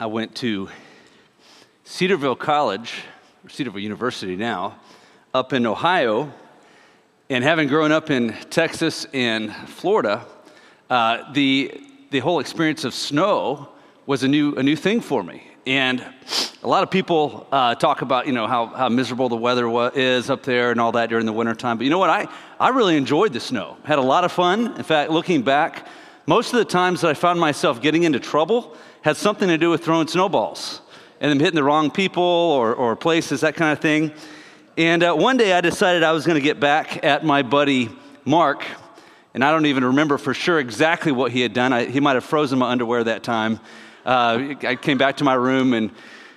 I went to Cedarville College, or Cedarville University now, up in Ohio. And having grown up in Texas and Florida, uh, the, the whole experience of snow was a new, a new thing for me. And a lot of people uh, talk about, you know, how, how miserable the weather wa- is up there and all that during the wintertime. But you know what? I, I really enjoyed the snow. Had a lot of fun. In fact, looking back, most of the times that I found myself getting into trouble had something to do with throwing snowballs and them hitting the wrong people or, or places, that kind of thing. And uh, one day I decided I was going to get back at my buddy Mark. And I don't even remember for sure exactly what he had done. I, he might have frozen my underwear that time. Uh, I came back to my room and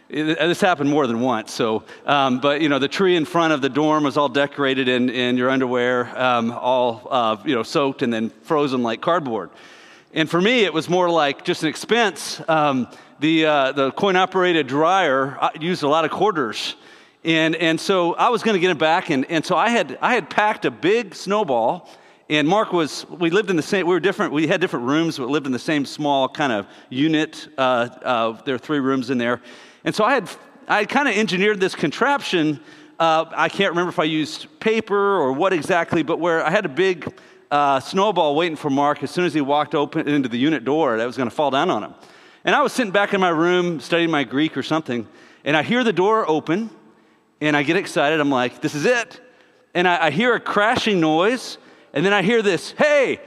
it, this happened more than once. So, um, but you know, the tree in front of the dorm was all decorated in, in your underwear, um, all uh, you know, soaked and then frozen like cardboard. And for me, it was more like just an expense. Um, the uh, the coin operated dryer used a lot of quarters. And, and so I was going to get it back. And, and so I had, I had packed a big snowball and Mark was, we lived in the same, we were different, we had different rooms, but lived in the same small kind of unit. Uh, uh, there are three rooms in there. And so I had, I had kind of engineered this contraption. Uh, I can't remember if I used paper or what exactly, but where I had a big uh, snowball waiting for Mark as soon as he walked open into the unit door that was going to fall down on him. And I was sitting back in my room studying my Greek or something, and I hear the door open, and I get excited. I'm like, this is it. And I, I hear a crashing noise and then I hear this hey,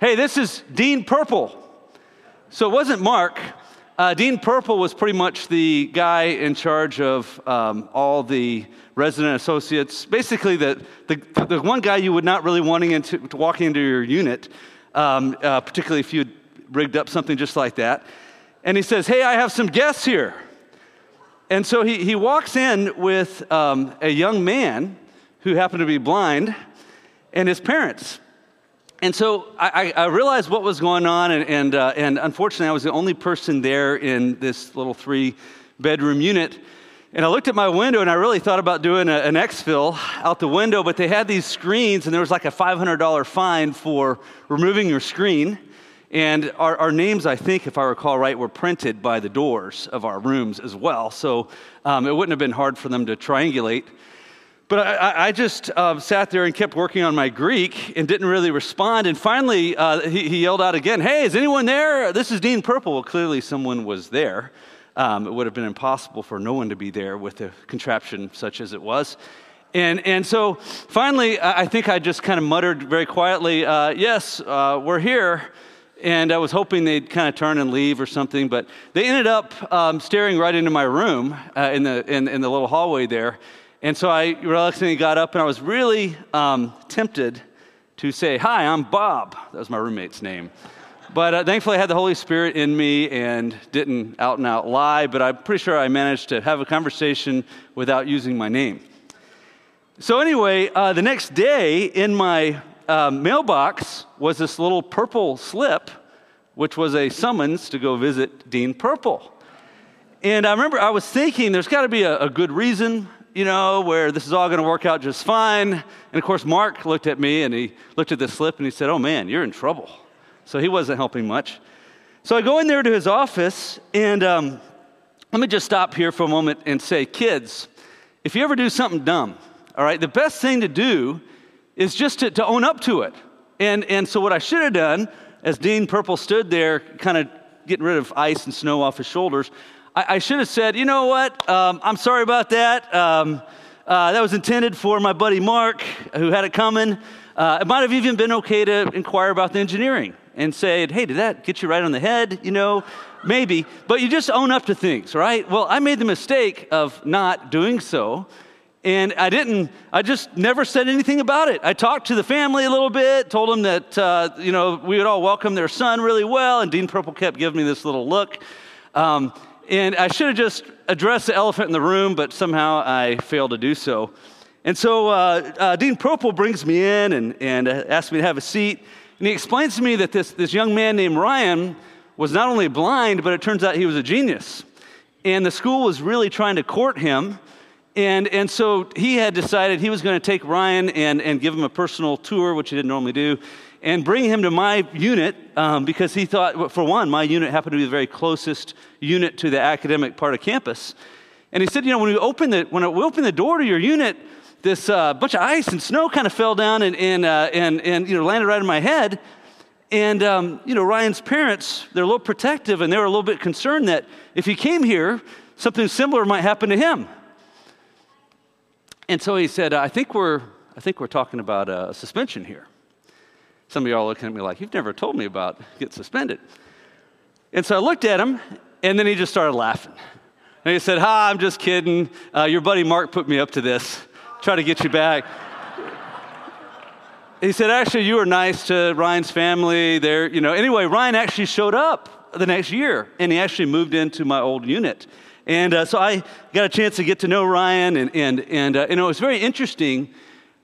hey, this is Dean Purple. So it wasn't Mark. Uh, Dean Purple was pretty much the guy in charge of um, all the resident associates. Basically, the, the, the, one guy you would not really wanting into, to walk into your unit, um, uh, particularly if you rigged up something just like that. And he says, Hey, I have some guests here. And so he, he walks in with um, a young man who happened to be blind and his parents. And so I, I realized what was going on, and, and, uh, and unfortunately, I was the only person there in this little three bedroom unit. And I looked at my window and I really thought about doing a, an exfil out the window, but they had these screens and there was like a $500 fine for removing your screen. And our, our, names, I think, if I recall right, were printed by the doors of our rooms as well. So um, it wouldn't have been hard for them to triangulate. But I, I just uh, sat there and kept working on my Greek and didn't really respond. And finally, uh, he, he, yelled out again, Hey, is anyone there? This is Dean Purple. Well, clearly someone was there. Um, it would have been impossible for no one to be there with a contraption such as it was. And, and so finally, I think I just kind of muttered very quietly, uh, Yes, uh, we're here. And I was hoping they'd kind of turn and leave or something, but they ended up um, staring right into my room uh, in, the, in, in the little hallway there. And so I reluctantly got up and I was really um, tempted to say, Hi, I'm Bob. That was my roommate's name. But uh, thankfully, I had the Holy Spirit in me and didn't out and out lie, but I'm pretty sure I managed to have a conversation without using my name. So, anyway, uh, the next day in my uh, mailbox was this little purple slip, which was a summons to go visit Dean Purple. And I remember I was thinking there's got to be a, a good reason you know, where this is all going to work out just fine. And of course, Mark looked at me and he looked at the slip and he said, Oh man, you're in trouble. So he wasn't helping much. So I go in there to his office and um, let me just stop here for a moment and say, kids, if you ever do something dumb, all right, the best thing to do is just to, to own up to it. And, and so what I should have done, as Dean Purple stood there, kind of getting rid of ice and snow off his shoulders, I, I should have said, you know what? Um, I'm sorry about that. Um, uh, that was intended for my buddy Mark, who had it coming. Uh, it might have even been okay to inquire about the engineering and say, hey, did that get you right on the head? You know, maybe. But you just own up to things, right? Well, I made the mistake of not doing so. And I didn't, I just never said anything about it. I talked to the family a little bit, told them that, uh, you know, we would all welcome their son really well. And Dean Purple kept giving me this little look. Um, and I should have just addressed the elephant in the room, but somehow I failed to do so. And so uh, uh, Dean Purple brings me in and, and asks me to have a seat. And he explains to me that this, this young man named Ryan was not only blind, but it turns out he was a genius. And the school was really trying to court him. And, and so he had decided he was going to take Ryan and, and give him a personal tour, which he didn't normally do. And bring him to my unit um, because he thought, for one, my unit happened to be the very closest unit to the academic part of campus. And he said, you know, when we opened the, when we opened the door to your unit, this uh, bunch of ice and snow kind of fell down and, and, uh, and, and you know, landed right in my head. And, um, you know, Ryan's parents, they're a little protective and they were a little bit concerned that if he came here, something similar might happen to him. And so he said, I think we're, I think we're talking about a suspension here. Some of y'all are looking at me like, you've never told me about get suspended. And so I looked at him, and then he just started laughing. And he said, Ha, I'm just kidding. Uh, your buddy Mark put me up to this. Try to get you back. he said, Actually, you were nice to Ryan's family. There, you know. Anyway, Ryan actually showed up the next year, and he actually moved into my old unit. And uh, so I got a chance to get to know Ryan, and, and, and uh, know, it was very interesting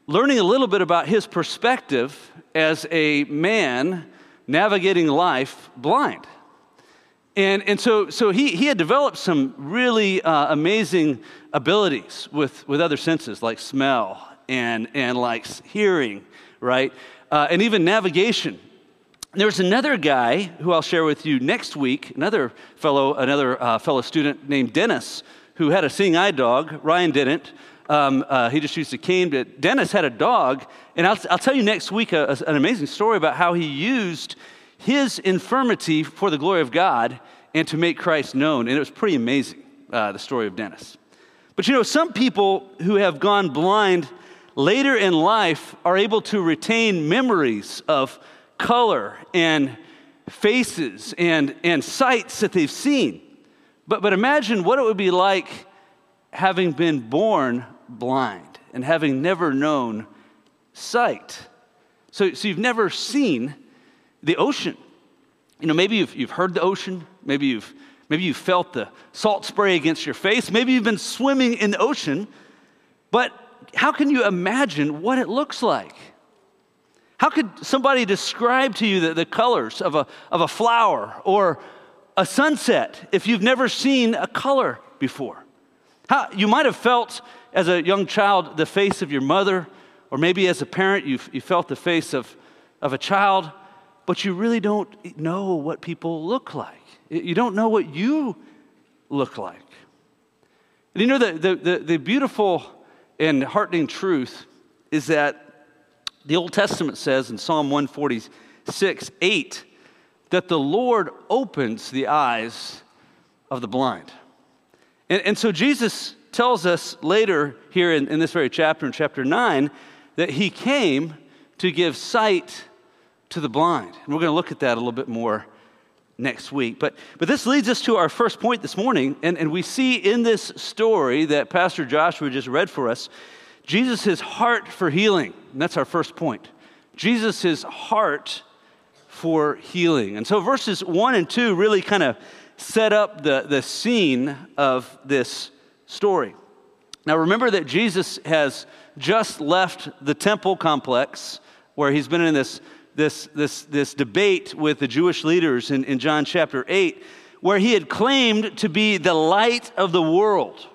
learning a little bit about his perspective as a man navigating life blind. And, and so, so he, he had developed some really uh, amazing abilities with, with other senses, like smell and, and like hearing, right? Uh, and even navigation. There was another guy who I'll share with you next week, another fellow, another uh, fellow student named Dennis, who had a seeing eye dog. Ryan didn't. Um, uh, he just used a cane. But Dennis had a dog, and I'll, I'll tell you next week a, a, an amazing story about how he used his infirmity for the glory of God and to make Christ known. And it was pretty amazing, uh, the story of Dennis. But you know, some people who have gone blind later in life are able to retain memories of color and faces and, and sights that they've seen. But, but imagine what it would be like having been born blind and having never known sight. So, so you've never seen the ocean. You know, maybe you've, you've heard the ocean, maybe you've, maybe you've felt the salt spray against your face, maybe you've been swimming in the ocean, but how can you imagine what it looks like? How could somebody describe to you the, the colors of a, of a flower or a sunset if you've never seen a color before? How, you might have felt as a young child the face of your mother, or maybe as a parent you, you felt the face of, of a child, but you really don't know what people look like. You don't know what you look like. And you know, the, the, the, the beautiful and heartening truth is that the Old Testament says in Psalm 146 8 that the Lord opens the eyes of the blind. And, and so Jesus tells us later here in, in this very chapter, in chapter 9, that he came to give sight to the blind. And we're going to look at that a little bit more next week. But, but this leads us to our first point this morning. And, and we see in this story that Pastor Joshua just read for us Jesus' heart for healing. And that's our first point. Jesus' heart for healing. And so verses 1 and 2 really kind of set up the, the scene of this story. Now, remember that Jesus has just left the temple complex where he's been in this, this, this, this debate with the Jewish leaders in, in John chapter 8, where he had claimed to be the light of the world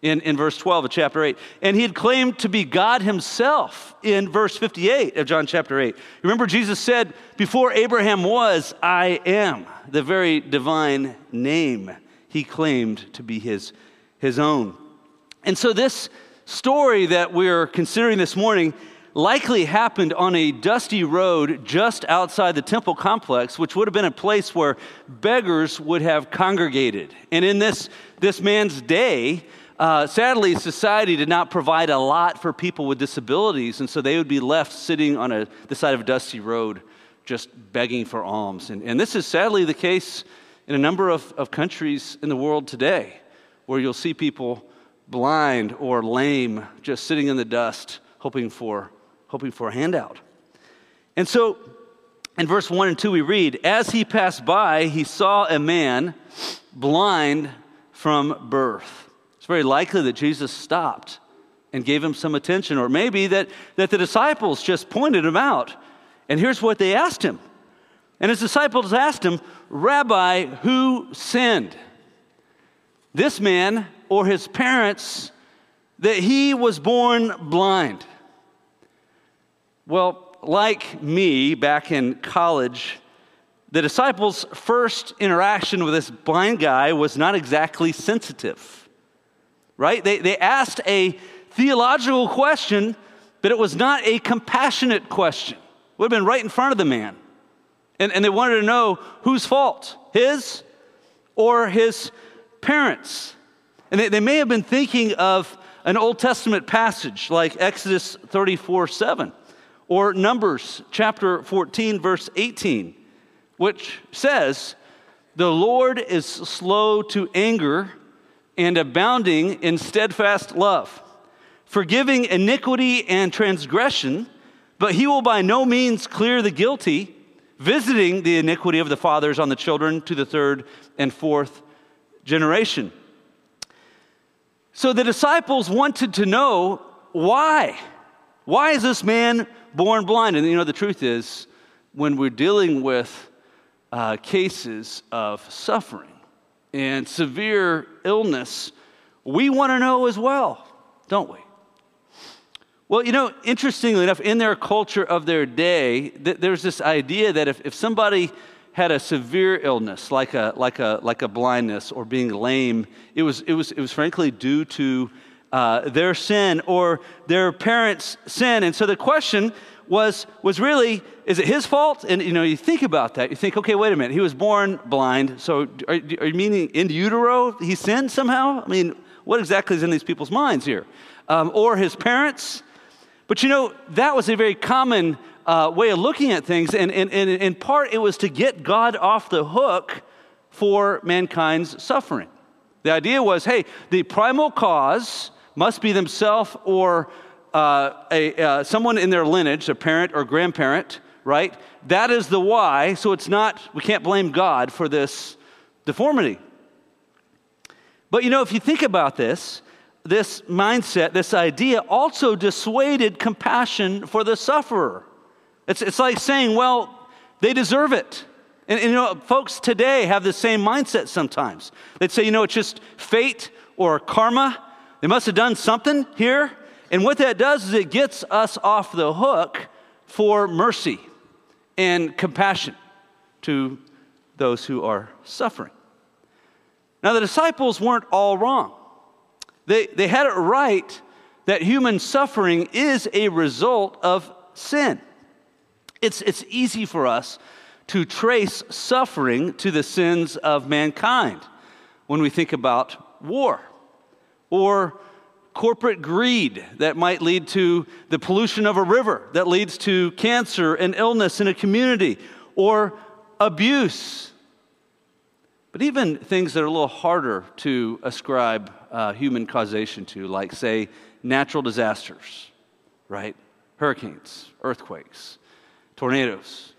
in, in verse 12 of chapter 8. And he had claimed to be God himself in verse 58 of John chapter 8. Remember, Jesus said, Before Abraham was, I am, the very divine name he claimed to be his his own. And so, this story that we're considering this morning likely happened on a dusty road just outside the temple complex, which would have been a place where beggars would have congregated. And in this, this man's day, uh, sadly, society did not provide a lot for people with disabilities, and so they would be left sitting on a, the side of a dusty road just begging for alms. And, and this is sadly the case in a number of, of countries in the world today where you'll see people blind or lame just sitting in the dust hoping for hoping for a handout. And so in verse 1 and 2 we read, as he passed by, he saw a man blind from birth. It's very likely that Jesus stopped and gave him some attention, or maybe that, that the disciples just pointed him out. And here's what they asked him. And his disciples asked him, Rabbi, who sinned? This man or his parents that he was born blind? Well, like me back in college, the disciples' first interaction with this blind guy was not exactly sensitive, right? They, they asked a theological question, but it was not a compassionate question. It would have been right in front of the man. And, and they wanted to know whose fault, his or his parents. And they, they may have been thinking of an Old Testament passage like Exodus 34 7 or Numbers chapter 14, verse 18, which says, The Lord is slow to anger and abounding in steadfast love, forgiving iniquity and transgression, but he will by no means clear the guilty, visiting the iniquity of the fathers on the children to the third and fourth generation. So the disciples wanted to know why. Why is this man born blind? And you know, the truth is, when we're dealing with uh, cases of suffering and severe illness, we want to know as well, don't we? Well, you know, interestingly enough, in their culture of their day, th- there's this idea that if, if somebody had a severe illness, like a, like a, like a blindness or being lame, it was, it was, it was frankly due to uh, their sin or their parents' sin. And so the question was, was really, is it his fault? And you know, you think about that. You think, okay, wait a minute. He was born blind. So are, are you meaning in utero he sinned somehow? I mean, what exactly is in these people's minds here? Um, or his parents? But you know, that was a very common uh, way of looking at things. And, and, and in part, it was to get God off the hook for mankind's suffering. The idea was hey, the primal cause must be themselves or uh, a, uh, someone in their lineage, a parent or grandparent, right? That is the why. So it's not, we can't blame God for this deformity. But you know, if you think about this, this mindset, this idea also dissuaded compassion for the sufferer. It's, it's like saying, well, they deserve it. And, and, you know, folks today have the same mindset sometimes. They'd say, you know, it's just fate or karma. They must have done something here. And what that does is it gets us off the hook for mercy and compassion to those who are suffering. Now, the disciples weren't all wrong. They, they had it right that human suffering is a result of sin. It's, it's easy for us to trace suffering to the sins of mankind when we think about war or corporate greed that might lead to the pollution of a river that leads to cancer and illness in a community or abuse. But even things that are a little harder to ascribe uh, human causation to, like, say, natural disasters, right? Hurricanes, earthquakes, tornadoes.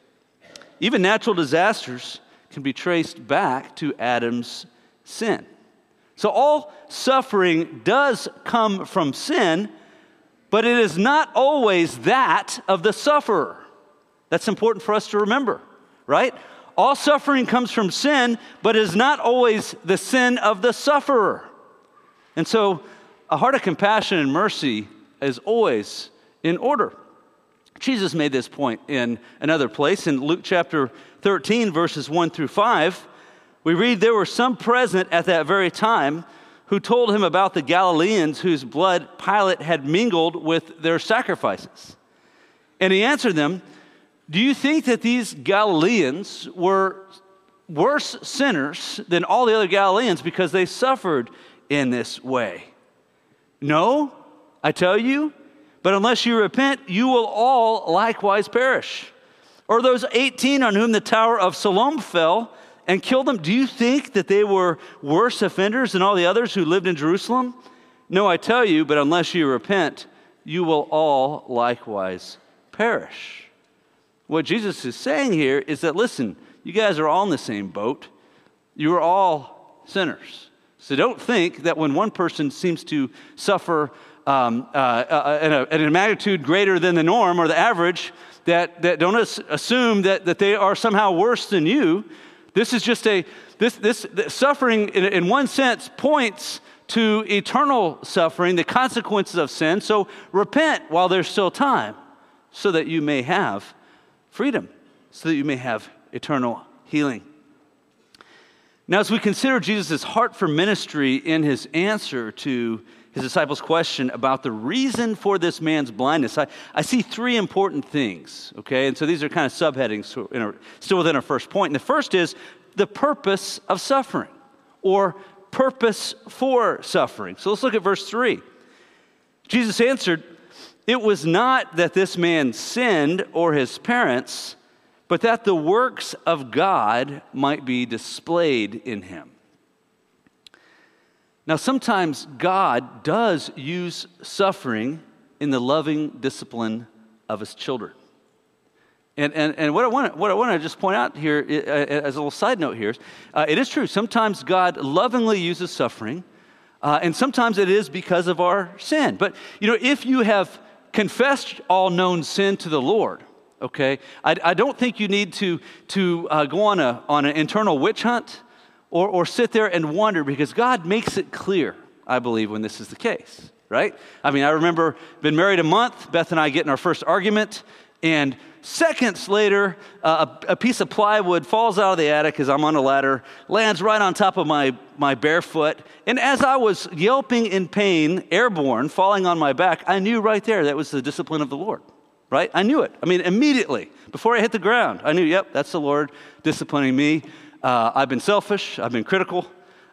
Even natural disasters can be traced back to Adam's sin. So all suffering does come from sin, but it is not always that of the sufferer. That's important for us to remember, right? All suffering comes from sin, but is not always the sin of the sufferer. And so a heart of compassion and mercy is always in order. Jesus made this point in another place in Luke chapter 13, verses 1 through 5. We read, There were some present at that very time who told him about the Galileans whose blood Pilate had mingled with their sacrifices. And he answered them, Do you think that these Galileans were worse sinners than all the other Galileans because they suffered in this way? No, I tell you, but unless you repent, you will all likewise perish. Or those 18 on whom the tower of Siloam fell and killed them, do you think that they were worse offenders than all the others who lived in Jerusalem? No, I tell you, but unless you repent, you will all likewise perish. What Jesus is saying here is that, listen, you guys are all in the same boat. You are all sinners. So don't think that when one person seems to suffer um, uh, uh, in, a, a, magnitude greater than the norm or the average, that, that don't assume that, that they are somehow worse than you. This is just a, this, this, this suffering in, in one sense points to eternal suffering, the consequences of sin. So repent while there's still time so that you may have freedom, so that you may have eternal healing. Now, as we consider Jesus' heart for ministry in his answer to his disciples' question about the reason for this man's blindness, I, I see three important things, okay? And so these are kind of subheadings our, still within our first point. And the first is the purpose of suffering or purpose for suffering. So let's look at verse 3. Jesus answered, It was not that this man sinned or his parents but that the works of God might be displayed in him. Now, sometimes God does use suffering in the loving discipline of his children. And, and, and what, I want what I want to just point out here, as a little side note here, is, uh, it is true. Sometimes God lovingly uses suffering, uh, and sometimes it is because of our sin. But, you know, if you have confessed all known sin to the Lord, okay? I, I don't think you need to, to uh, go on, a, on an internal witch hunt or, or sit there and wonder because God makes it clear, I believe, when this is the case, right? I mean, I remember been married a month, Beth and I get in our first argument, and seconds later, uh, a, a, piece of plywood falls out of the attic as I'm on a ladder, lands right on top of my, my bare foot. And as I was yelping in pain, airborne, falling on my back, I knew right there that was the discipline of the Lord right? I knew it. I mean, immediately, before I hit the ground, I knew, yep, that's the Lord disciplining me. Uh, I've been selfish, I've been critical.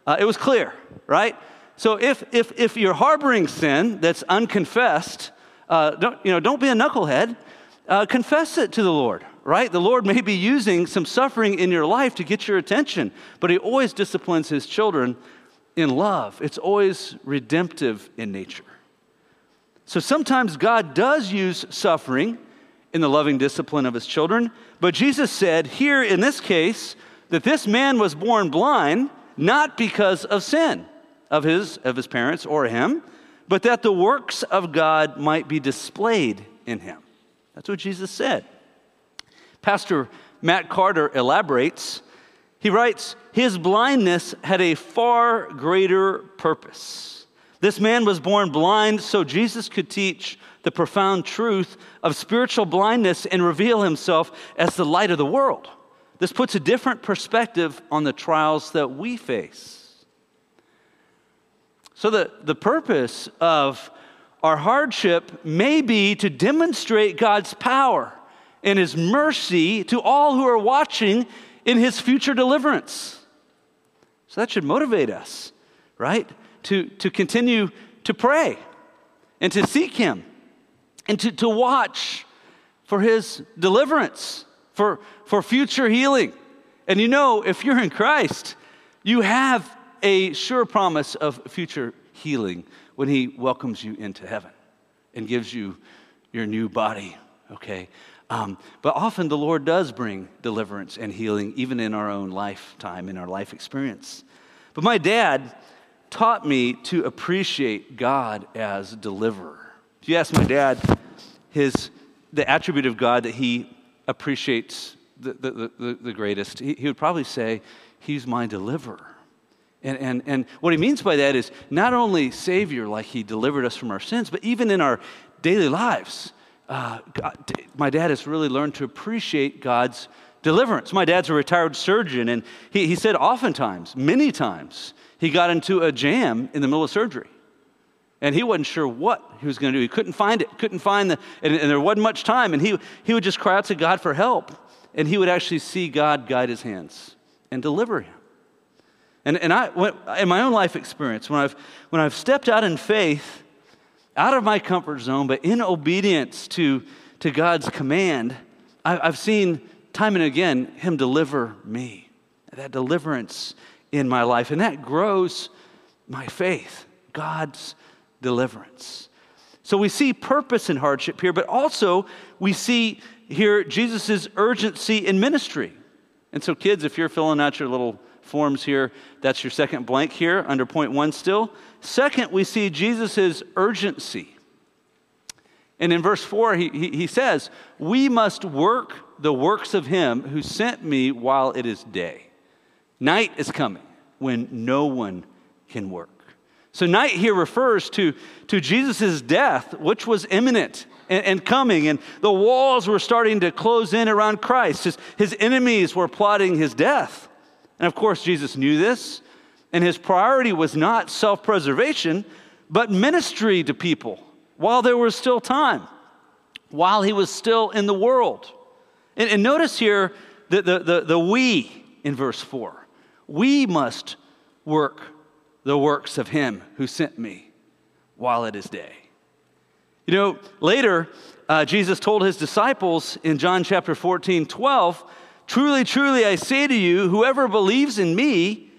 Uh, it was clear, right? So if, if, if you're harboring sin that's unconfessed, uh, don't, you know, don't be a knucklehead. Uh, confess it to the Lord, right? The Lord may be using some suffering in your life to get your attention, but He always disciplines His children in love. It's always redemptive in nature. So sometimes God does use suffering in the loving discipline of his children, but Jesus said here in this case that this man was born blind not because of sin of his of his parents or him, but that the works of God might be displayed in him. That's what Jesus said. Pastor Matt Carter elaborates. He writes, His blindness had a far greater purpose. This man was born blind so Jesus could teach the profound truth of spiritual blindness and reveal himself as the light of the world. This puts a different perspective on the trials that we face. So, the, the purpose of our hardship may be to demonstrate God's power and his mercy to all who are watching in his future deliverance. So, that should motivate us, right? to, to continue to pray and to seek Him and to, to watch for His deliverance, for, for future healing. And you know, if you're in Christ, you have a sure promise of future healing when He welcomes you into heaven and gives you your new body, okay? Um, but often the Lord does bring deliverance and healing, even in our own lifetime, in our life experience. But my dad, taught me to appreciate God as deliverer. If you ask my dad, his, the attribute of God that he appreciates the, the, the, the greatest, he, he would probably say, He's my deliverer. And, and, and what he means by that is not only Savior, like he delivered us from our sins, but even in our daily lives. Uh, God, my dad has really learned to appreciate God's deliverance. My dad's a retired surgeon, and he, he said oftentimes, many times, he got into a jam in the middle of surgery. And he wasn't sure what he was going to do. He couldn't find it, couldn't find the, and, and there wasn't much time. And he, he would just cry out to God for help. And he would actually see God guide his hands and deliver him. And, and I, when, in my own life experience, when I've, when I've stepped out in faith, out of my comfort zone, but in obedience to, to God's command, I, I've seen time and again him deliver me. That deliverance in my life. And that grows my faith, God's deliverance. So we see purpose in hardship here, but also we see here Jesus' urgency in ministry. And so, kids, if you're filling out your little forms here, that's your second blank here under point one still. Second, we see Jesus' urgency. And in verse 4, he, he, he says, We must work the works of him who sent me while it is day. Night is coming when no one can work. So, night here refers to, to Jesus' death, which was imminent and, and coming, and the walls were starting to close in around Christ. His, his enemies were plotting his death. And of course, Jesus knew this, and his priority was not self preservation, but ministry to people while there was still time, while he was still in the world. And, and notice here the, the, the, the we in verse 4. We must work the works of him who sent me while it is day. You know, later, uh, Jesus told his disciples in John chapter 14, 12, Truly, truly, I say to you, whoever believes in me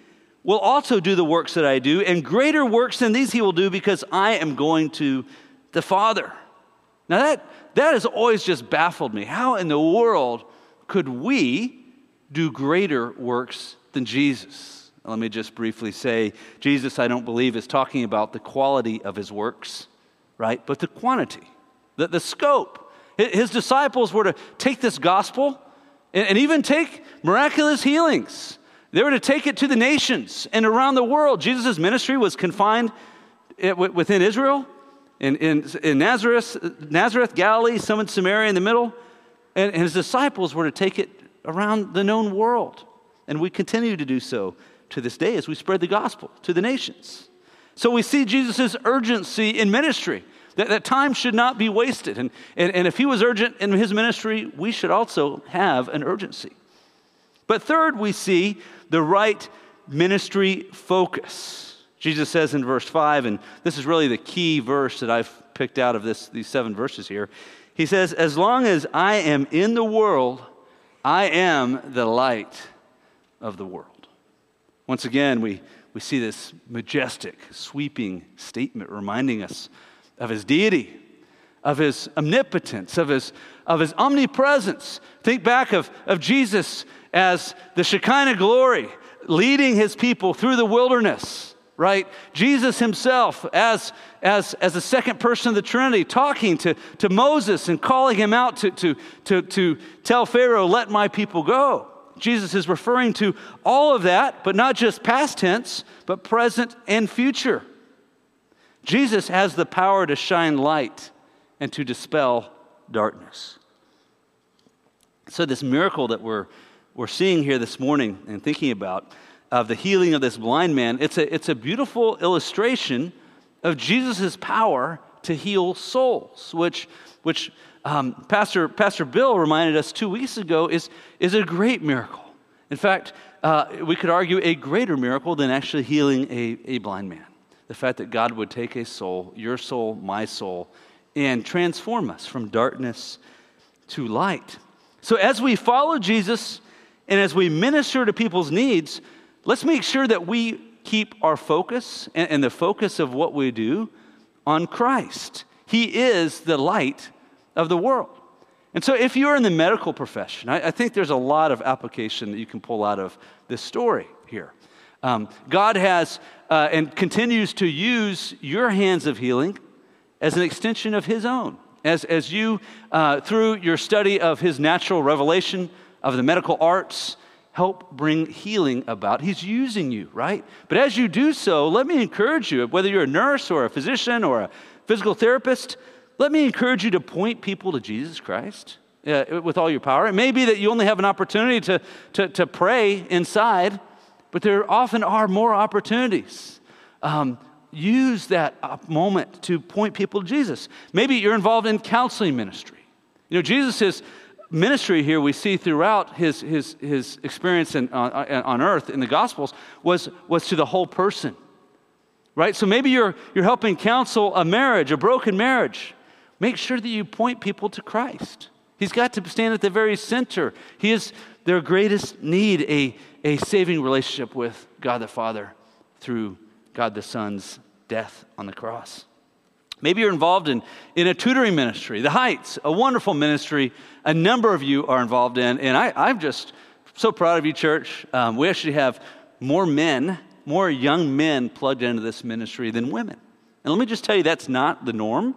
will also do the works that I do, and greater works than these he will do because I am going to the Father. Now, that, that has always just baffled me. How in the world could we do greater works than Jesus? Let me just briefly say Jesus, I don't believe, is talking about the quality of his works, right? But the quantity, the, the scope. His disciples were to take this gospel and, and even take miraculous healings. They were to take it to the nations and around the world. Jesus' ministry was confined eh, within Israel, in, in, in Nazareth, Nazareth, Galilee, some in Samaria in the middle. And, and his disciples were to take it around the known world. And we continue to do so to this day as we spread the gospel to the nations. So we see Jesus' urgency in ministry, that, that time should not be wasted. And, and, and if he was urgent in his ministry, we should also have an urgency. But third, we see the right ministry focus. Jesus says in verse 5, and this is really the key verse that I've picked out of this, these seven verses here. He says, As long as I am in the world, I am the light of the world. Once again, we, we see this majestic, sweeping statement reminding us of his deity, of his omnipotence, of his, of his omnipresence. Think back of, of Jesus as the Shekinah glory leading his people through the wilderness, right? Jesus himself as, as, as the second person of the Trinity talking to, to Moses and calling him out to, to, to, to tell Pharaoh, let my people go. Jesus is referring to all of that, but not just past tense, but present and future. Jesus has the power to shine light and to dispel darkness. So, this miracle that we're, we're seeing here this morning and thinking about of the healing of this blind man, it's a, it's a beautiful illustration of Jesus' power to heal souls, which, which um, Pastor, Pastor Bill reminded us two weeks ago is, is a great miracle. In fact, uh, we could argue a greater miracle than actually healing a, a blind man. The fact that God would take a soul, your soul, my soul, and transform us from darkness to light. So, as we follow Jesus and as we minister to people's needs, let's make sure that we keep our focus and, and the focus of what we do on Christ. He is the light of the world. And so, if you're in the medical profession, I, I think there's a lot of application that you can pull out of this story here. Um, God has uh, and continues to use your hands of healing as an extension of His own. As, as you, uh, through your study of His natural revelation of the medical arts, help bring healing about. He's using you, right? But as you do so, let me encourage you, whether you're a nurse or a physician or a physical therapist, let me encourage you to point people to Jesus Christ uh, with all your power. It may be that you only have an opportunity to, to, to pray inside, but there often are more opportunities. Um, use that moment to point people to Jesus. Maybe you're involved in counseling ministry. You know, Jesus' ministry here we see throughout his, his, his experience in, on, on earth in the Gospels was, was to the whole person. Right? So maybe you're, you're helping counsel a marriage, a broken marriage. Make sure that you point people to Christ. He's got to stand at the very center. He is their greatest need a, a saving relationship with God the Father through God the Son's death on the cross. Maybe you're involved in, in a tutoring ministry, the Heights, a wonderful ministry a number of you are involved in. And I, I'm just so proud of you, church. Um, we actually have more men, more young men plugged into this ministry than women. And let me just tell you, that's not the norm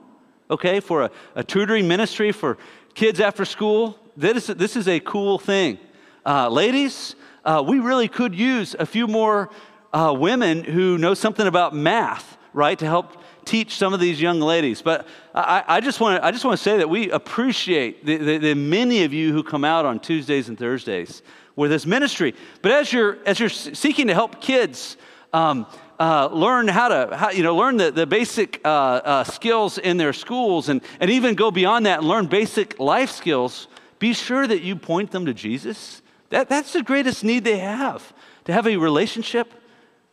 okay, for a, a tutoring ministry for kids after school. This, this is a cool thing. Uh, ladies, uh, we really could use a few more uh, women who know something about math, right, to help teach some of these young ladies. But I, I just want to I just want to say that we appreciate the, the, the many of you who come out on Tuesdays and Thursdays with this ministry. But as you're as you're seeking to help kids. Um, uh, learn how to how, you know learn the, the basic uh, uh, skills in their schools and, and even go beyond that and learn basic life skills be sure that you point them to jesus that, that's the greatest need they have to have a relationship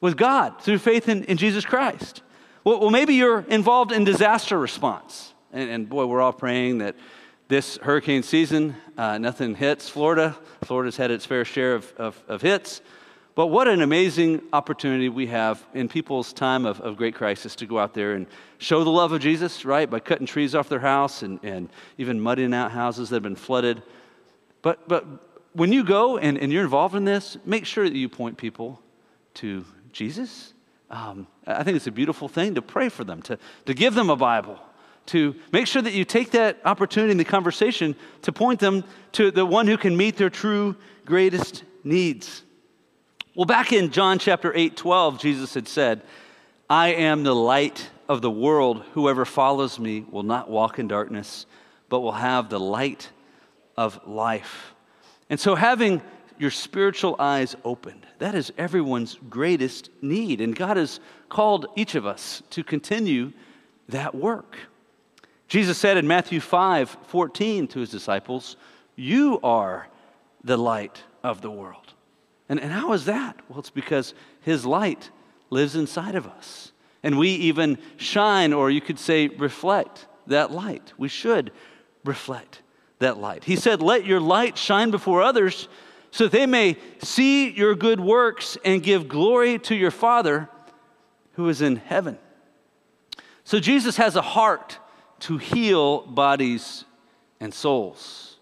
with God through faith in, in Jesus Christ. Well, well, maybe you're involved in disaster response. And, and boy, we're all praying that this hurricane season, uh, nothing hits Florida. Florida's had its fair share of, of, of, hits. But what an amazing opportunity we have in people's time of, of great crisis to go out there and show the love of Jesus, right? By cutting trees off their house and, and even mudding out houses that have been flooded. But, but when you go and, and you're involved in this, make sure that you point people to Jesus. Um, I think it's a beautiful thing to pray for them, to, to give them a Bible, to make sure that you take that opportunity in the conversation to point them to the one who can meet their true greatest needs. Well, back in John chapter 8, 12, Jesus had said, I am the light of the world. Whoever follows me will not walk in darkness, but will have the light of life. And so, having your spiritual eyes opened, that is everyone's greatest need. And God has called each of us to continue that work. Jesus said in Matthew 5 14 to his disciples, You are the light of the world. And, and how is that? Well, it's because his light lives inside of us. And we even shine, or you could say, reflect that light. We should reflect that light. He said, Let your light shine before others so that they may see your good works and give glory to your Father who is in heaven. So Jesus has a heart to heal bodies and souls.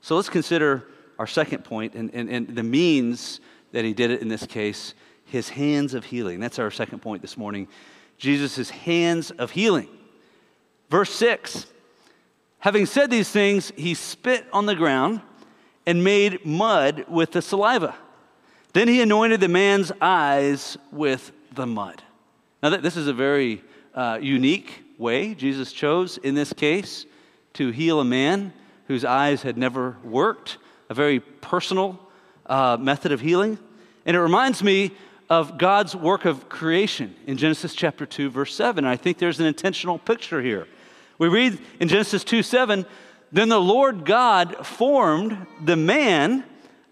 So let's consider our second point and, and, and the means that he did it in this case his hands of healing. That's our second point this morning. Jesus' hands of healing. Verse 6 Having said these things, he spit on the ground and made mud with the saliva. Then he anointed the man's eyes with the mud. Now, this is a very uh, unique way Jesus chose in this case to heal a man whose eyes had never worked, a very personal uh, method of healing. And it reminds me of God's work of creation in Genesis chapter 2, verse 7. I think there's an intentional picture here. We read in Genesis 2 7, then the Lord God formed the man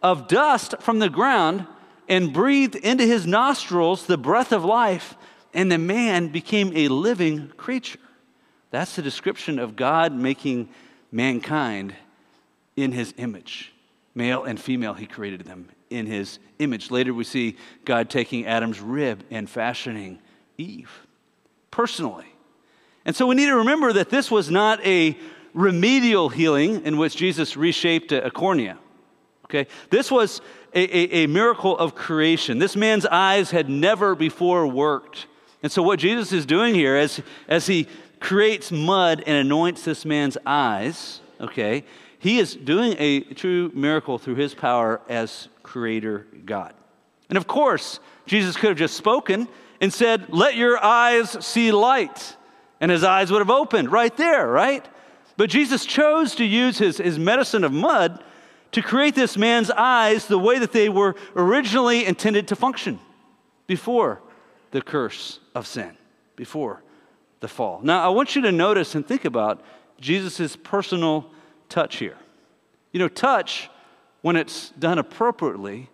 of dust from the ground and breathed into his nostrils the breath of life, and the man became a living creature. That's the description of God making mankind in his image. Male and female, he created them in his image. Later, we see God taking Adam's rib and fashioning Eve personally. And so we need to remember that this was not a remedial healing in which Jesus reshaped a, cornea. Okay? This was a, a, a miracle of creation. This man's eyes had never before worked. And so, what Jesus is doing here, as, as he creates mud and anoints this man's eyes, okay, he is doing a true miracle through his power as creator God. And of course, Jesus could have just spoken and said, Let your eyes see light and his eyes would have opened right there, right? But Jesus chose to use his, his medicine of mud to create this man's eyes the way that they were originally intended to function before the curse of sin, before the fall. Now, I want you to notice and think about Jesus' personal touch here. You know, touch, when it's done appropriately,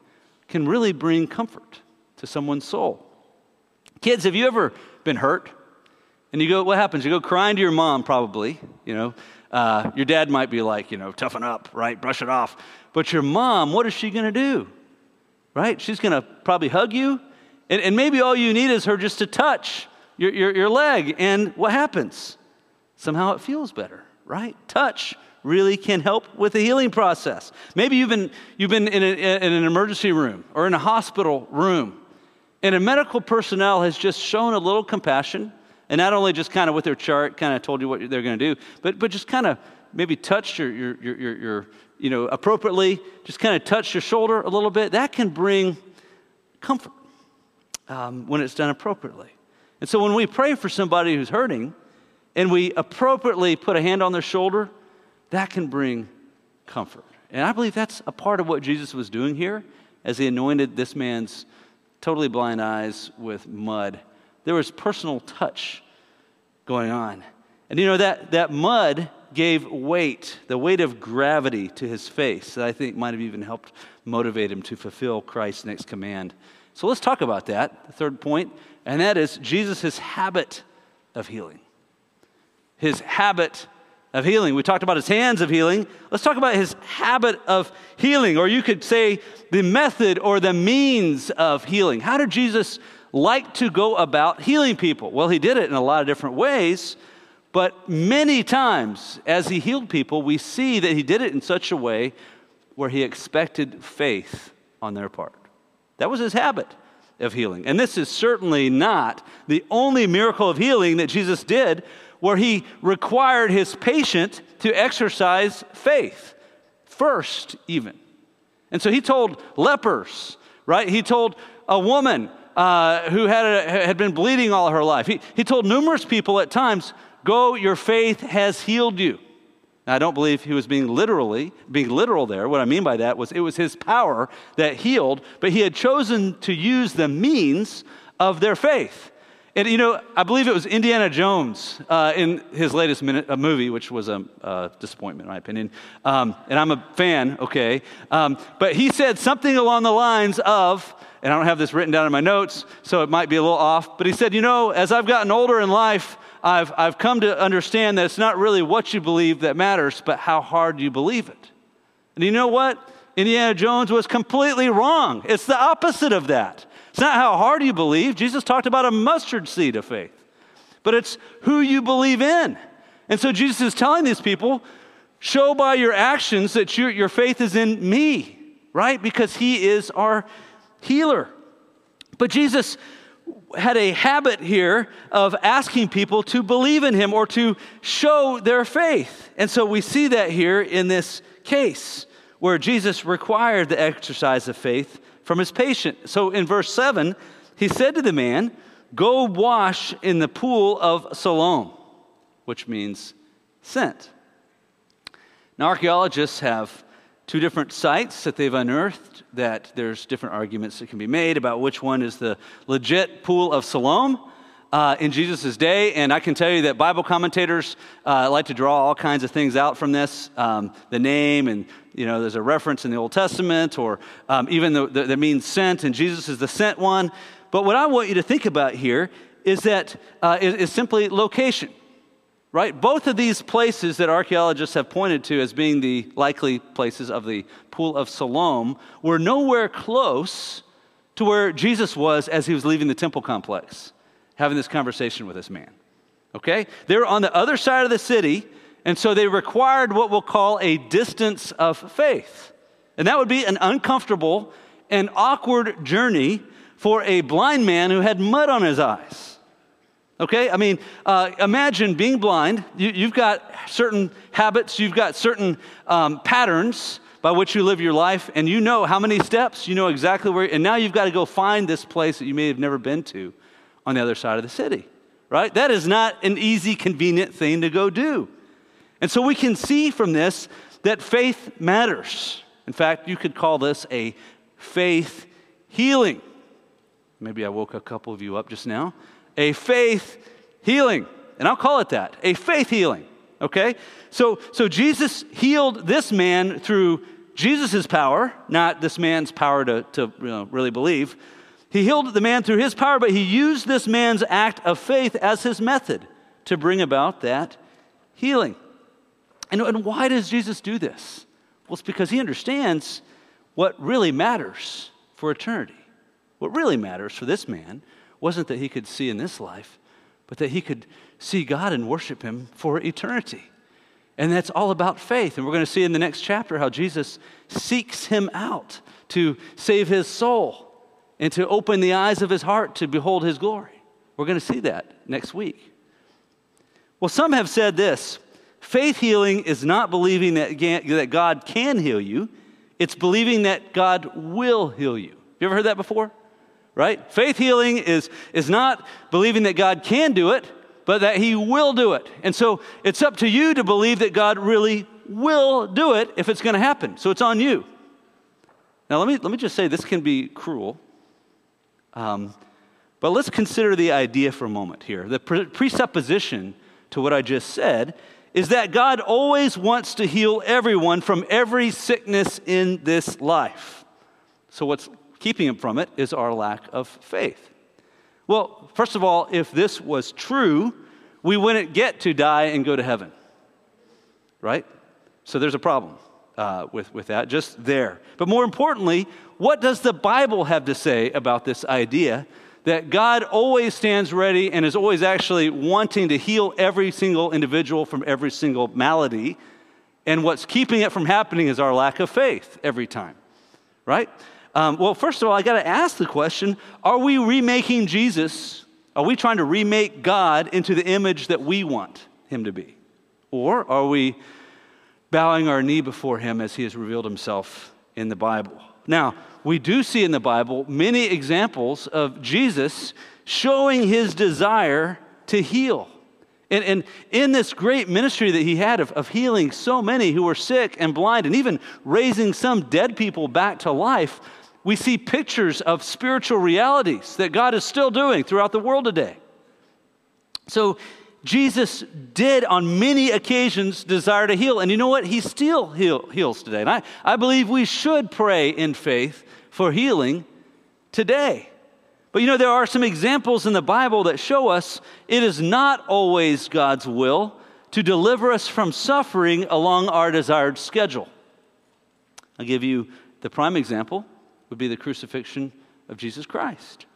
can really bring comfort to someone's soul. Kids, have you ever been hurt? And you go, what happens? You go crying to your mom, probably, you know. Uh, your dad might be like, you know, toughen up, right? Brush it off. But your mom, what is she going to do? Right? She's going to probably hug you. And, and, maybe all you need is her just to touch your, your, your leg. And what happens? Somehow it feels better, right? Touch really can help with the healing process. Maybe you've been, you've been in, a, in an emergency room or in a hospital room, and a medical personnel has just shown a little compassion and not only just kind of with their chart, kind of told you what they're going to do, but, but just kind of maybe touched your, your, your, your, your you know, appropriately, just kind of touched your shoulder a little bit. That can bring comfort um, when it's done appropriately. And so when we pray for somebody who's hurting and we appropriately put a hand on their shoulder, that can bring comfort. And I believe that's a part of what Jesus was doing here as he anointed this man's totally blind eyes with mud. There was personal touch going on. And you know, that, that mud gave weight, the weight of gravity to his face that I think might have even helped motivate him to fulfill Christ's next command. So let's talk about that, the third point, and that is Jesus' habit of healing. His habit of healing. We talked about his hands of healing. Let's talk about his habit of healing, or you could say the method or the means of healing. How did Jesus like to go about healing people? Well, he did it in a lot of different ways. But many times, as he healed people, we see that he did it in such a way where he expected faith on their part. That was his habit of healing. And this is certainly not the only miracle of healing that Jesus did where he required his patient to exercise faith first, even. And so he told lepers, right? He told a woman uh, who had, a, had been bleeding all her life. He, he told numerous people at times, Go, your faith has healed you. Now, I don't believe he was being literally being literal there. What I mean by that was it was his power that healed, but he had chosen to use the means of their faith. And you know, I believe it was Indiana Jones uh, in his latest minute, uh, movie, which was a disappointment in my opinion. Um, and I'm a fan, okay. Um, but he said something along the lines of, and I don't have this written down in my notes, so it might be a little off. But he said, you know, as I've gotten older in life, I've, I've come to understand that it's not really what you believe that matters, but how hard you believe it. And you know what? Indiana Jones was completely wrong. It's the opposite of that. It's not how hard you believe. Jesus talked about a mustard seed of faith, but it's who you believe in. And so Jesus is telling these people, show by your actions that your, your faith is in me, right? Because he is our healer. But Jesus had a habit here of asking people to believe in him or to show their faith. And so we see that here in this case where Jesus required the exercise of faith from his patient. So in verse 7, he said to the man, Go wash in the pool of Siloam, which means sent. Now, archaeologists have two different sites that they've unearthed that there's different arguments that can be made about which one is the legit pool of Siloam. Uh, in Jesus' day. And I can tell you that Bible commentators uh, like to draw all kinds of things out from this um, the name, and you know, there's a reference in the Old Testament, or um, even the, the, the, means sent, and Jesus is the sent one. But what I want you to think about here is that uh, is, is simply location right? Both of these places that archaeologists have pointed to as being the likely places of the Pool of Siloam were nowhere close to where Jesus was as he was leaving the temple complex, having this conversation with this man. Okay? They were on the other side of the city, and so they required what we'll call a distance of faith. And that would be an uncomfortable and awkward journey for a blind man who had mud on his eyes. Okay? I mean, uh, imagine being blind. You, have got certain habits, you've got certain um, patterns by which you live your life, and you know how many steps, you know exactly where, and now you've got to go find this place that you may have never been to on the other side of the city, right? That is not an easy, convenient thing to go do. And so we can see from this that faith matters. In fact, you could call this a faith healing. Maybe I woke a couple of you up just now a faith healing. And I'll call it that a faith healing. Okay? So, so Jesus healed this man through Jesus' power, not this man's power to, to you know, really believe. He healed the man through his power, but he used this man's act of faith as his method to bring about that healing. And, and why does Jesus do this? Well, it's because he understands what really matters for eternity. What really matters for this man wasn't that he could see in this life, but that he could see God and worship him for eternity. And that's all about faith. And we're going to see in the next chapter how Jesus seeks him out to save his soul and to open the eyes of his heart to behold his glory. We're going to see that next week. Well, some have said this faith healing is not believing that, God can heal you, it's believing that God will heal you. Have you ever heard that before? right? Faith healing is, is not believing that God can do it, but that He will do it. And so it's up to you to believe that God really will do it if it's going to happen. So it's on you. Now, let me, let me just say this can be cruel. Um, but let's consider the idea for a moment here. The pre- presupposition to what I just said is that God always wants to heal everyone from every sickness in this life. So, what's keeping him from it is our lack of faith. Well, first of all, if this was true, we wouldn't get to die and go to heaven, right? So, there's a problem uh, with, with that, just there. But more importantly, what does the Bible have to say about this idea that God always stands ready and is always actually wanting to heal every single individual from every single malady. And what's keeping it from happening is our lack of faith every time, right? Um, well, first of all, I got to ask the question are we remaking Jesus? Are we trying to remake God into the image that we want him to be? Or are we bowing our knee before him as he has revealed himself in the Bible? Now, we do see in the Bible many examples of Jesus showing his desire to heal. And, and, in this great ministry that he had of, of healing so many who were sick and blind, and even raising some dead people back to life, we see pictures of spiritual realities that God is still doing throughout the world today. So, Jesus did on many occasions desire to heal. And you know what? He still heal, heals today. And I, I believe we should pray in faith for healing today. But you know, there are some examples in the Bible that show us it is not always God's will to deliver us from suffering along our desired schedule. I'll give you the prime example would be the crucifixion of Jesus Christ.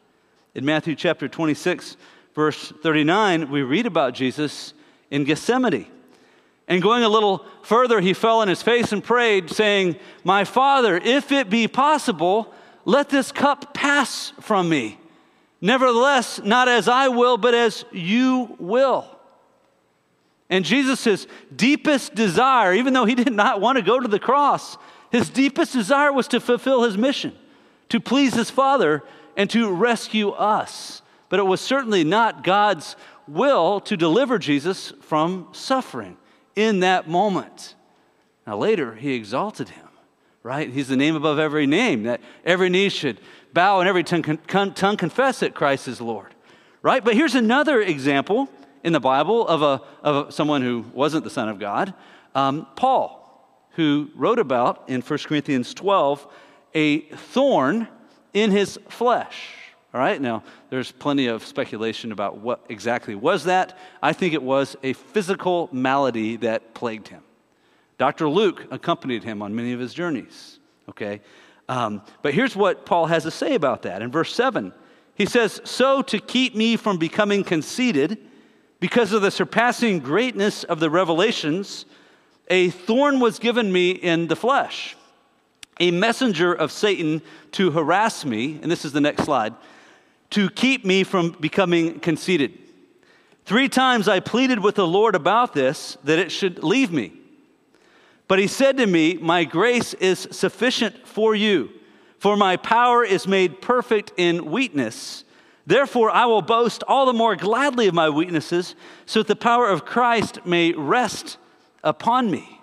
In Matthew chapter 26, verse 39, we read about Jesus in Gethsemane. And going a little further, he fell on his face and prayed, saying, My Father, if it be possible, let this cup pass from me. Nevertheless, not as I will, but as you will. And Jesus' deepest desire, even though he did not want to go to the cross, his deepest desire was to fulfill his mission, to please his Father, and to rescue us. But it was certainly not God's will to deliver Jesus from suffering in that moment. Now, later, he exalted him, right? He's the name above every name, that every knee should bow and every tongue, confess that Christ is Lord, right? But here's another example in the Bible of, a, of someone who wasn't the Son of God um, Paul, who wrote about in 1 Corinthians 12 a thorn in his flesh. All right, now there's plenty of speculation about what exactly was that. I think it was a physical malady that plagued him. Dr. Luke accompanied him on many of his journeys, okay? Um, but here's what Paul has to say about that. In verse 7, he says, So to keep me from becoming conceited, because of the surpassing greatness of the revelations, a thorn was given me in the flesh, a messenger of Satan to harass me. And this is the next slide to keep me from becoming conceited. Three times I pleaded with the Lord about this, that it should leave me. But he said to me, My grace is sufficient for you, for my power is made perfect in weakness. Therefore, I will boast all the more gladly of my weaknesses, so that the power of Christ may rest upon me.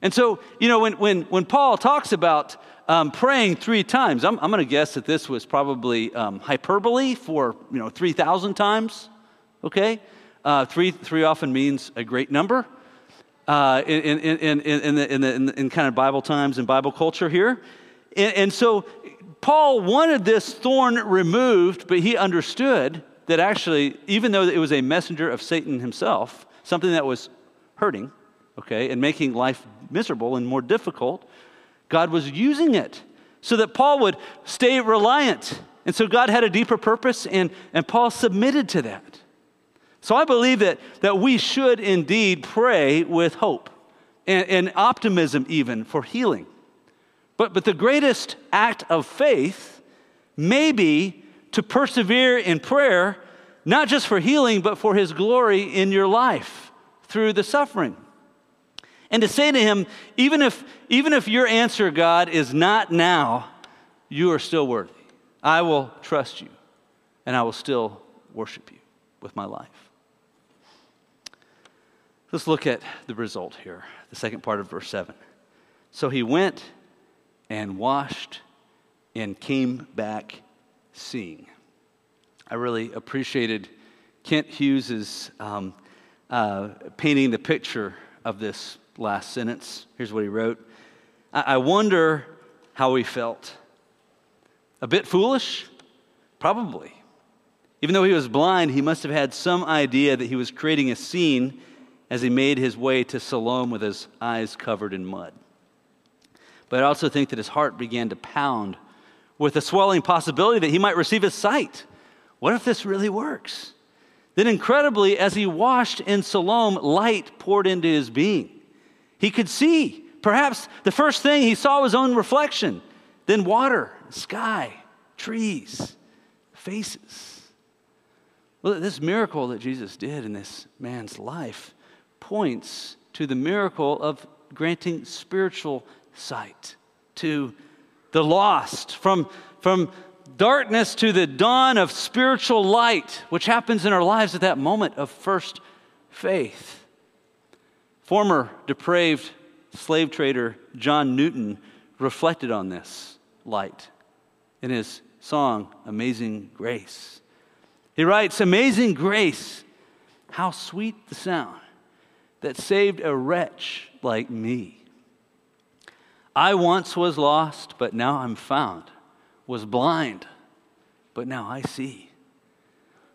And so, you know, when, when, when Paul talks about um, praying three times. I'm, I'm going to guess that this was probably um, hyperbole for, you know, 3,000 times, okay? Uh, three, three often means a great number uh, in, in, in, in, the, in, the, in, kind of Bible times and Bible culture here. And, and so Paul wanted this thorn removed, but he understood that actually, even though it was a messenger of Satan himself, something that was hurting, okay, and making life miserable and more difficult, God was using it so that Paul would stay reliant. And so God had a deeper purpose, and, and Paul submitted to that. So I believe that, that we should indeed pray with hope and, and optimism, even for healing. But, but the greatest act of faith may be to persevere in prayer, not just for healing, but for his glory in your life through the suffering and to say to him, even if, even if your answer, God, is not now, you are still worthy. I will trust you, and I will still worship you with my life. Let's look at the result here, the second part of verse 7. So he went and washed and came back seeing. I really appreciated Kent Hughes's um, uh, painting the picture of this last sentence. Here's what he wrote I, I wonder how he felt. A bit foolish? Probably. Even though he was blind, he must have had some idea that he was creating a scene as he made his way to Siloam with his eyes covered in mud. But I also think that his heart began to pound with the swelling possibility that he might receive his sight. What if this really works? Then, incredibly, as he washed in Siloam, light poured into his being. He could see. Perhaps the first thing he saw was his own reflection, then water, sky, trees, faces. Well, this miracle that Jesus did in this man's life points to the miracle of granting spiritual sight to the lost, from, from darkness to the dawn of spiritual light, which happens in our lives at that moment of first faith. Former depraved slave trader John Newton reflected on this light in his song, Amazing Grace. He writes, Amazing grace, how sweet the sound that saved a wretch like me. I once was lost, but now I'm found, was blind, but now I see.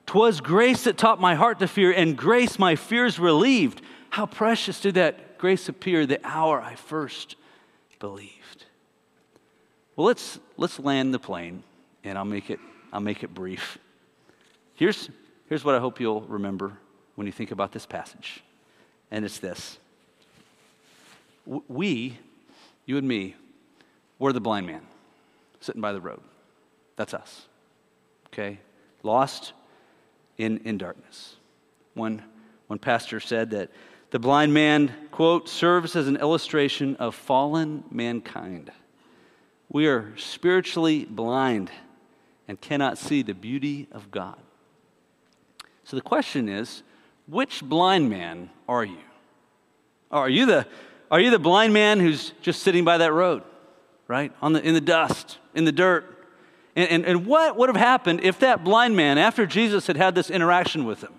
'Twas grace that taught my heart to fear, and grace my fears relieved. How precious did that grace appear the hour I first believed. Well, let's, let's land the plane, and I'll make it, I'll make it brief. Here's, here's what I hope you'll remember when you think about this passage, and it's this. We you and me, we're the blind man sitting by the road. That's us. Okay? Lost in, in darkness. One, one pastor said that the blind man, quote, serves as an illustration of fallen mankind. We are spiritually blind and cannot see the beauty of God. So the question is which blind man are you? Oh, are you the are you the blind man who's just sitting by that road, right? On the, in the dust, in the dirt? And, and, and what would have happened if that blind man, after Jesus had had this interaction with him,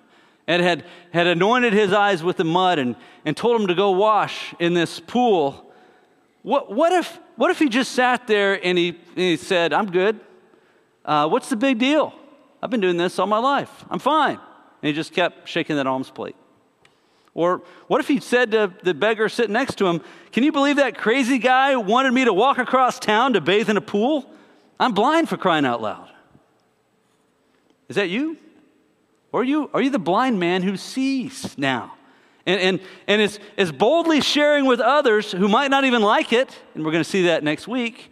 and had, had anointed his eyes with the mud and, and told him to go wash in this pool, what, what, if, what if he just sat there and he, and he said, I'm good? Uh, what's the big deal? I've been doing this all my life. I'm fine. And he just kept shaking that alms plate. Or what if he said to the beggar sitting next to him, Can you believe that crazy guy wanted me to walk across town to bathe in a pool? I'm blind for crying out loud. Is that you? Or are you, are you the blind man who sees now? And, and, and is, is boldly sharing with others who might not even like it, and we're going to see that next week.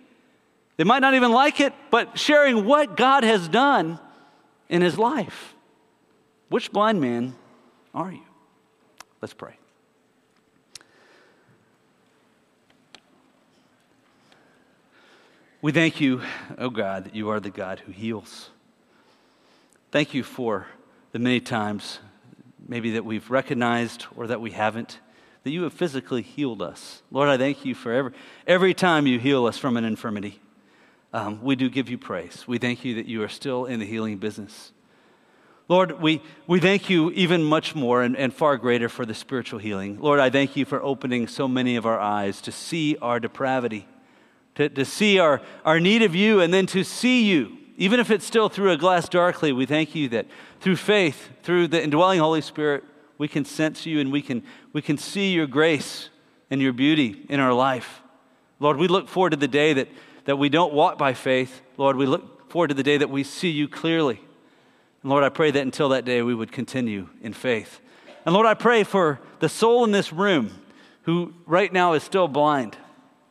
They might not even like it, but sharing what God has done in his life. Which blind man are you? Let's pray. We thank you, oh God, that you are the God who heals. Thank you for the many times, maybe that we've recognized or that we haven't, that you have physically healed us. Lord, I thank you for every, every time you heal us from an infirmity. Um, we do give you praise. We thank you that you are still in the healing business. Lord, we, we thank you even much more and, and far greater for the spiritual healing. Lord, I thank you for opening so many of our eyes to see our depravity, to, to see our, our need of you, and then to see you. Even if it's still through a glass darkly, we thank you that through faith, through the indwelling Holy Spirit, we can sense you and we can, we can see your grace and your beauty in our life. Lord, we look forward to the day that, that we don't walk by faith. Lord, we look forward to the day that we see you clearly and Lord, I pray that until that day we would continue in faith. And Lord, I pray for the soul in this room who right now is still blind.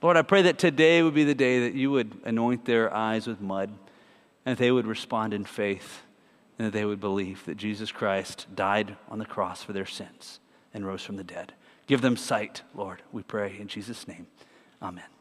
Lord, I pray that today would be the day that you would anoint their eyes with mud and that they would respond in faith and that they would believe that Jesus Christ died on the cross for their sins and rose from the dead. Give them sight, Lord, we pray in Jesus' name. Amen.